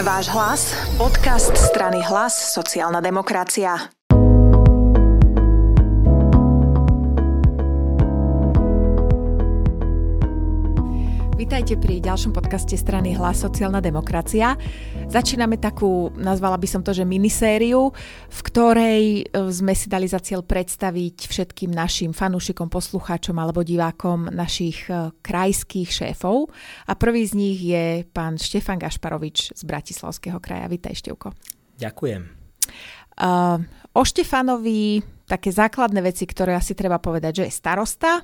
Váš hlas, podcast strany Hlas, sociálna demokracia. Vítajte pri ďalšom podcaste strany Hlas sociálna demokracia. Začíname takú, nazvala by som to, že minisériu, v ktorej e, sme si dali za cieľ predstaviť všetkým našim fanúšikom, poslucháčom alebo divákom našich e, krajských šéfov. A prvý z nich je pán Štefan Gašparovič z Bratislavského kraja. Vítaj, Števko. Ďakujem. Uh, o Štefanovi také základné veci, ktoré asi treba povedať, že je starosta,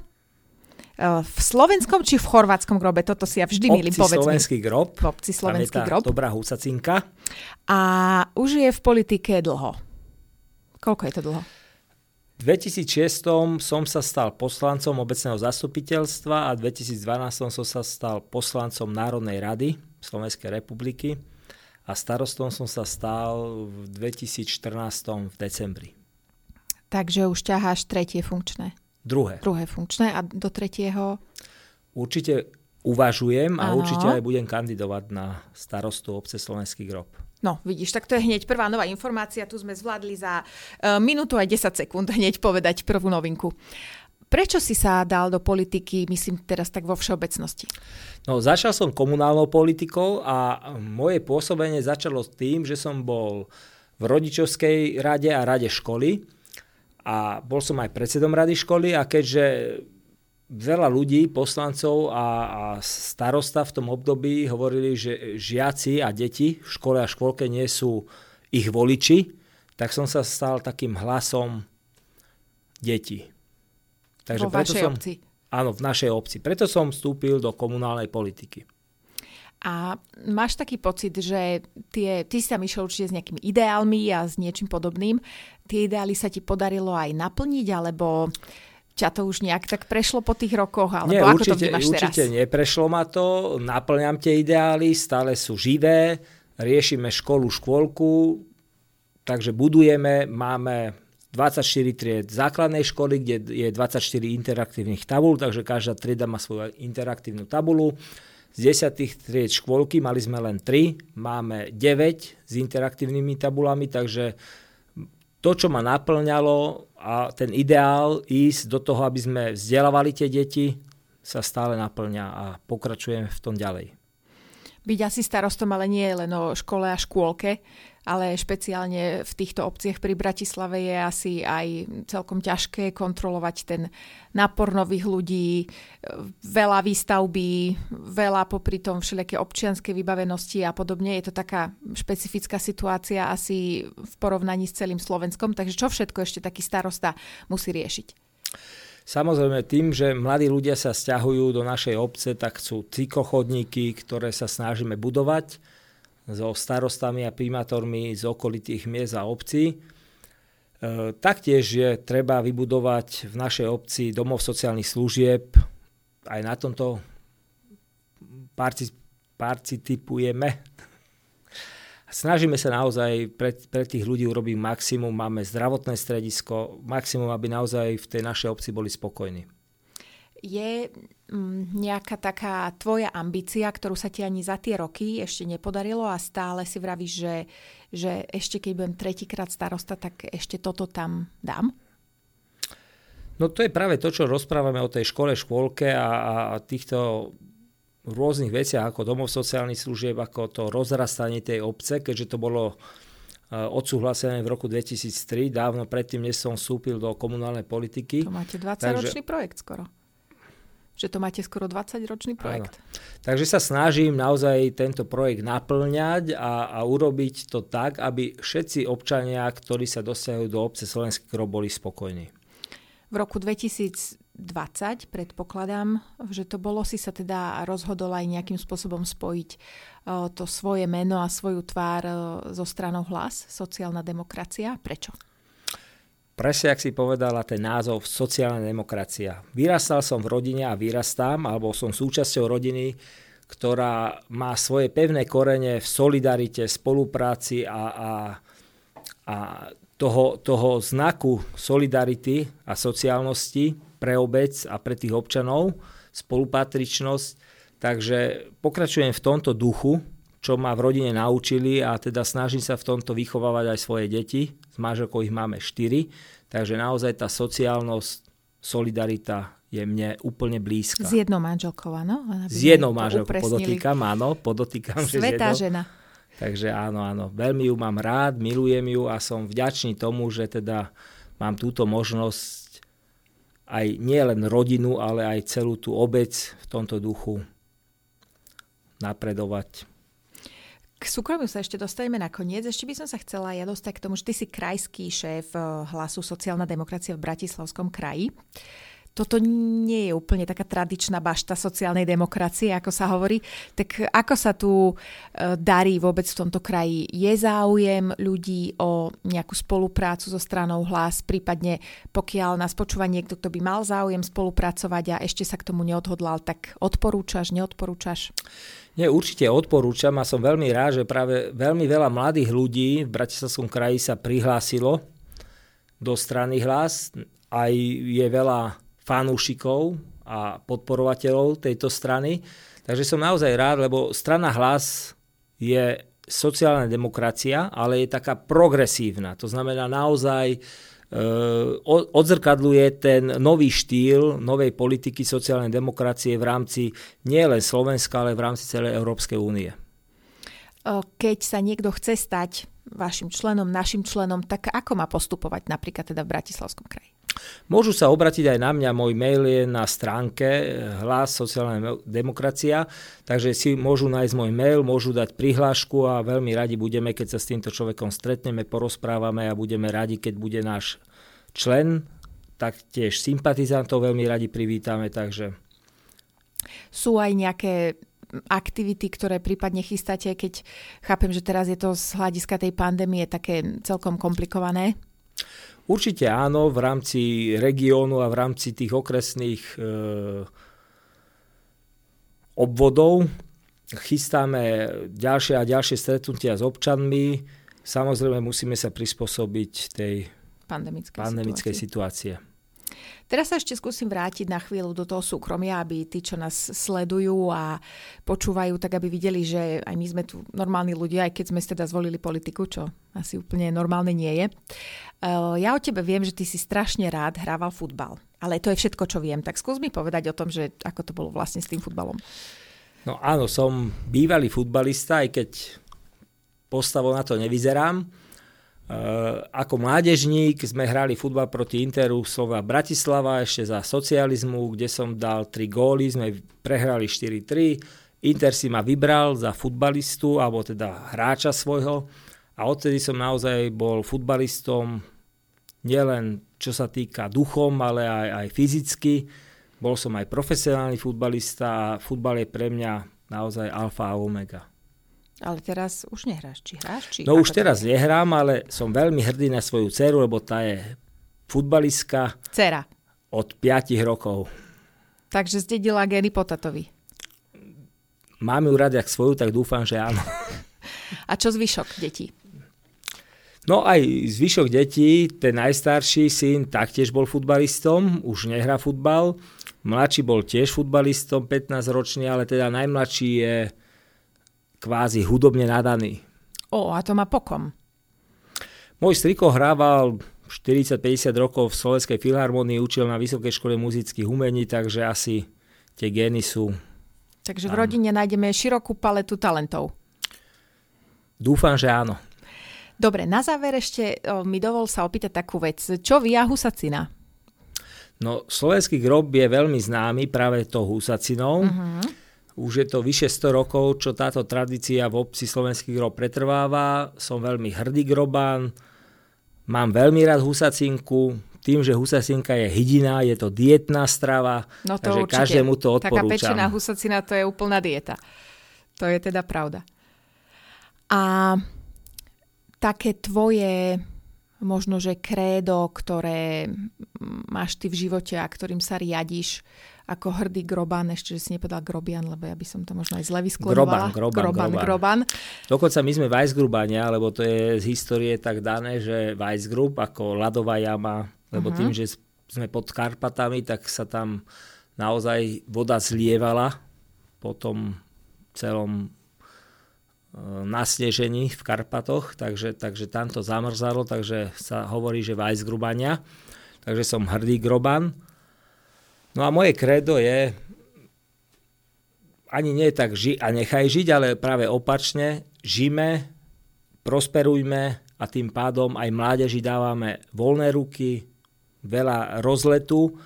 v slovenskom či v chorvátskom grobe? Toto si ja vždy milím, povedz slovenský grob. V obci slovenský grob. dobrá husacinka. A už je v politike dlho. Koľko je to dlho? V 2006 som sa stal poslancom obecného zastupiteľstva a v 2012 som sa stal poslancom Národnej rady Slovenskej republiky a starostom som sa stal v 2014 v decembri. Takže už ťaháš tretie funkčné. Druhé. Druhé funkčné a do tretieho? Určite uvažujem a ano. určite aj budem kandidovať na starostu obce Slovenský grob. No, vidíš, tak to je hneď prvá nová informácia. Tu sme zvládli za uh, minútu aj 10 sekúnd hneď povedať prvú novinku. Prečo si sa dal do politiky, myslím teraz tak vo všeobecnosti? No, začal som komunálnou politikou a moje pôsobenie začalo s tým, že som bol v rodičovskej rade a rade školy a bol som aj predsedom rady školy a keďže veľa ľudí, poslancov a, a starosta v tom období hovorili, že žiaci a deti v škole a škôlke nie sú ich voliči, tak som sa stal takým hlasom detí. Takže Vo preto vašej som, obci? Áno, v našej obci. Preto som vstúpil do komunálnej politiky. A máš taký pocit, že tie, ty si tam išiel určite s nejakými ideálmi a s niečím podobným. Tie ideály sa ti podarilo aj naplniť, alebo ťa to už nejak tak prešlo po tých rokoch? Alebo Nie, ako určite, to určite teraz? neprešlo ma to. Naplňam tie ideály, stále sú živé. Riešime školu, škôlku, takže budujeme, máme 24 tried základnej školy, kde je 24 interaktívnych tabul, takže každá trieda má svoju interaktívnu tabulu. Z desiatých tried škôlky mali sme len 3, máme 9 s interaktívnymi tabulami, takže to, čo ma naplňalo a ten ideál ísť do toho, aby sme vzdelávali tie deti, sa stále naplňa a pokračujeme v tom ďalej. Byť asi starostom, ale nie len o škole a škôlke, ale špeciálne v týchto obciach pri Bratislave je asi aj celkom ťažké kontrolovať ten nápor nových ľudí, veľa výstavby, veľa popri tom všelijaké občianske vybavenosti a podobne. Je to taká špecifická situácia asi v porovnaní s celým Slovenskom, takže čo všetko ešte taký starosta musí riešiť? Samozrejme tým, že mladí ľudia sa stiahujú do našej obce, tak sú cyklochodníky, ktoré sa snažíme budovať so starostami a primátormi z okolitých miest a obcí. E, taktiež je treba vybudovať v našej obci domov sociálnych služieb. Aj na tomto participujeme. Snažíme sa naozaj pre, pre tých ľudí urobiť maximum. Máme zdravotné stredisko, maximum, aby naozaj v tej našej obci boli spokojní. Je nejaká taká tvoja ambícia, ktorú sa ti ani za tie roky ešte nepodarilo a stále si vravíš, že, že ešte keď budem tretíkrát starosta, tak ešte toto tam dám? No to je práve to, čo rozprávame o tej škole, škôlke a, a týchto rôznych veciach ako domov sociálnych služieb, ako to rozrastanie tej obce, keďže to bolo e, odsúhlasené v roku 2003, dávno predtým, než som vstúpil do komunálnej politiky. To máte 20-ročný projekt skoro že to máte skoro 20-ročný projekt. Áno. Takže sa snažím naozaj tento projekt naplňať a, a urobiť to tak, aby všetci občania, ktorí sa dosiahujú do obce Slovenský krok, boli spokojní. V roku 2020 predpokladám, že to bolo, si sa teda rozhodol aj nejakým spôsobom spojiť uh, to svoje meno a svoju tvár uh, so stranou hlas, sociálna demokracia. Prečo? Presne, ak si povedala ten názov sociálna demokracia. Vyrastal som v rodine a vyrastám, alebo som súčasťou rodiny, ktorá má svoje pevné korene v solidarite, spolupráci a, a, a toho, toho znaku solidarity a sociálnosti pre obec a pre tých občanov, spolupatričnosť. Takže pokračujem v tomto duchu, čo ma v rodine naučili a teda snažím sa v tomto vychovávať aj svoje deti. S manželkou ich máme štyri, takže naozaj tá sociálnosť, solidarita je mne úplne blízka. S jednou manželkou, áno? S jednou manželkou, podotýkam, áno, podotýkam. Svetá žena. Takže áno, áno, veľmi ju mám rád, milujem ju a som vďačný tomu, že teda mám túto možnosť aj nielen rodinu, ale aj celú tú obec v tomto duchu napredovať. K súkromiu sa ešte dostaneme nakoniec. Ešte by som sa chcela ja dostať k tomu, že ty si krajský šéf eh, hlasu Sociálna demokracia v Bratislavskom kraji. Toto nie je úplne taká tradičná bašta sociálnej demokracie, ako sa hovorí. Tak ako sa tu eh, darí vôbec v tomto kraji? Je záujem ľudí o nejakú spoluprácu so stranou hlas, prípadne pokiaľ nás počúva niekto, kto by mal záujem spolupracovať a ešte sa k tomu neodhodlal, tak odporúčaš, neodporúčaš? Nie, určite odporúčam a som veľmi rád, že práve veľmi veľa mladých ľudí v Bratislavskom kraji sa prihlásilo do strany hlas. Aj je veľa fanúšikov a podporovateľov tejto strany. Takže som naozaj rád, lebo strana hlas je sociálna demokracia, ale je taká progresívna. To znamená naozaj E, odzrkadluje ten nový štýl novej politiky sociálnej demokracie v rámci nielen Slovenska, ale v rámci celej Európskej únie. E, keď sa niekto chce stať vašim členom, našim členom, tak ako má postupovať napríklad teda v Bratislavskom kraji? Môžu sa obratiť aj na mňa, môj mail je na stránke Hlas sociálna demokracia, takže si môžu nájsť môj mail, môžu dať prihlášku a veľmi radi budeme, keď sa s týmto človekom stretneme, porozprávame a budeme radi, keď bude náš člen, tak tiež sympatizantov veľmi radi privítame, takže... Sú aj nejaké aktivity, ktoré prípadne chystáte, keď chápem, že teraz je to z hľadiska tej pandémie také celkom komplikované? Určite áno, v rámci regiónu a v rámci tých okresných e, obvodov chystáme ďalšie a ďalšie stretnutia s občanmi. Samozrejme musíme sa prispôsobiť tej pandemickej, pandemickej situácie. situácie. Teraz sa ešte skúsim vrátiť na chvíľu do toho súkromia, aby tí, čo nás sledujú a počúvajú, tak aby videli, že aj my sme tu normálni ľudia, aj keď sme teda zvolili politiku, čo asi úplne normálne nie je. Eh, ja o tebe viem, že ty si strašne rád hrával futbal, ale to je všetko, čo viem. Tak skús mi povedať o tom, že ako to bolo vlastne s tým futbalom. No áno, som bývalý futbalista, aj keď postavou na to nevyzerám. Eh, ako mládežník sme hrali futbal proti Interu Slova Bratislava ešte za socializmu, kde som dal 3 góly, sme prehrali 4-3. Inter si ma vybral za futbalistu, alebo teda hráča svojho. A odtedy som naozaj bol futbalistom nielen čo sa týka duchom, ale aj, aj fyzicky. Bol som aj profesionálny futbalista a futbal je pre mňa naozaj alfa a omega. Ale teraz už nehráš, či hráš? Či no už teraz je? nehrám, ale som veľmi hrdý na svoju dceru, lebo tá je futbalistka. Cera. Od 5 rokov. Takže zdedila geny po tatovi. Mám ju rád jak svoju, tak dúfam, že áno. A čo zvyšok detí? No aj zvyšok detí, ten najstarší syn taktiež bol futbalistom, už nehrá futbal. Mladší bol tiež futbalistom, 15 ročný, ale teda najmladší je kvázi hudobne nadaný. O, a to má pokom. Môj striko hrával 40-50 rokov v Slovenskej filharmonii, učil na Vysokej škole muzických umení, takže asi tie gény sú... Takže v rodine nájdeme širokú paletu talentov. Dúfam, že áno. Dobre, na záver ešte mi dovol sa opýtať takú vec. Čo via husacina? No, slovenský grob je veľmi známy práve to husacinou. Uh-huh. Už je to vyše 100 rokov, čo táto tradícia v obci Slovenský grob pretrváva. Som veľmi hrdý grobán, mám veľmi rád husacinku, tým, že husacinka je hydina, je to dietná strava, no to takže určite. každému to odporúčam. Taká pečená husacina, to je úplná dieta. To je teda pravda. A také tvoje možno, že krédo, ktoré máš ty v živote a ktorým sa riadiš, ako hrdý groban, ešte, že si nepovedal grobian, lebo ja by som to možno aj zle vysklonovala. Groban, groban, groban, groban. groban. Dokonca my sme Weissgrubania, lebo to je z histórie tak dané, že Weissgrub ako ľadová jama, lebo uh-huh. tým, že sme pod Karpatami, tak sa tam naozaj voda zlievala po tom celom nasnežení v Karpatoch, takže, takže tam to zamrzalo, takže sa hovorí, že Weissgrubania. Takže som hrdý groban. No a moje kredo je ani nie tak ži a nechaj žiť, ale práve opačne, žime, prosperujme a tým pádom aj mládeži dávame voľné ruky, veľa rozletu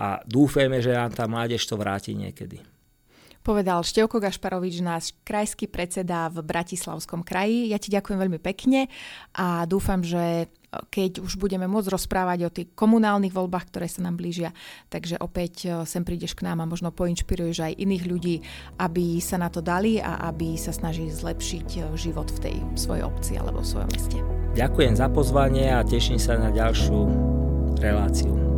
a dúfajme, že nám tá mládež to vráti niekedy. Povedal Števko Gašparovič, náš krajský predseda v Bratislavskom kraji. Ja ti ďakujem veľmi pekne a dúfam, že keď už budeme môcť rozprávať o tých komunálnych voľbách, ktoré sa nám blížia, takže opäť e, sem prídeš k nám a možno poinšpiruješ aj iných ľudí, aby sa na to dali a aby sa snažili zlepšiť e, život v tej svojej obci alebo v svojom meste. Ďakujem za pozvanie a teším sa na ďalšiu reláciu.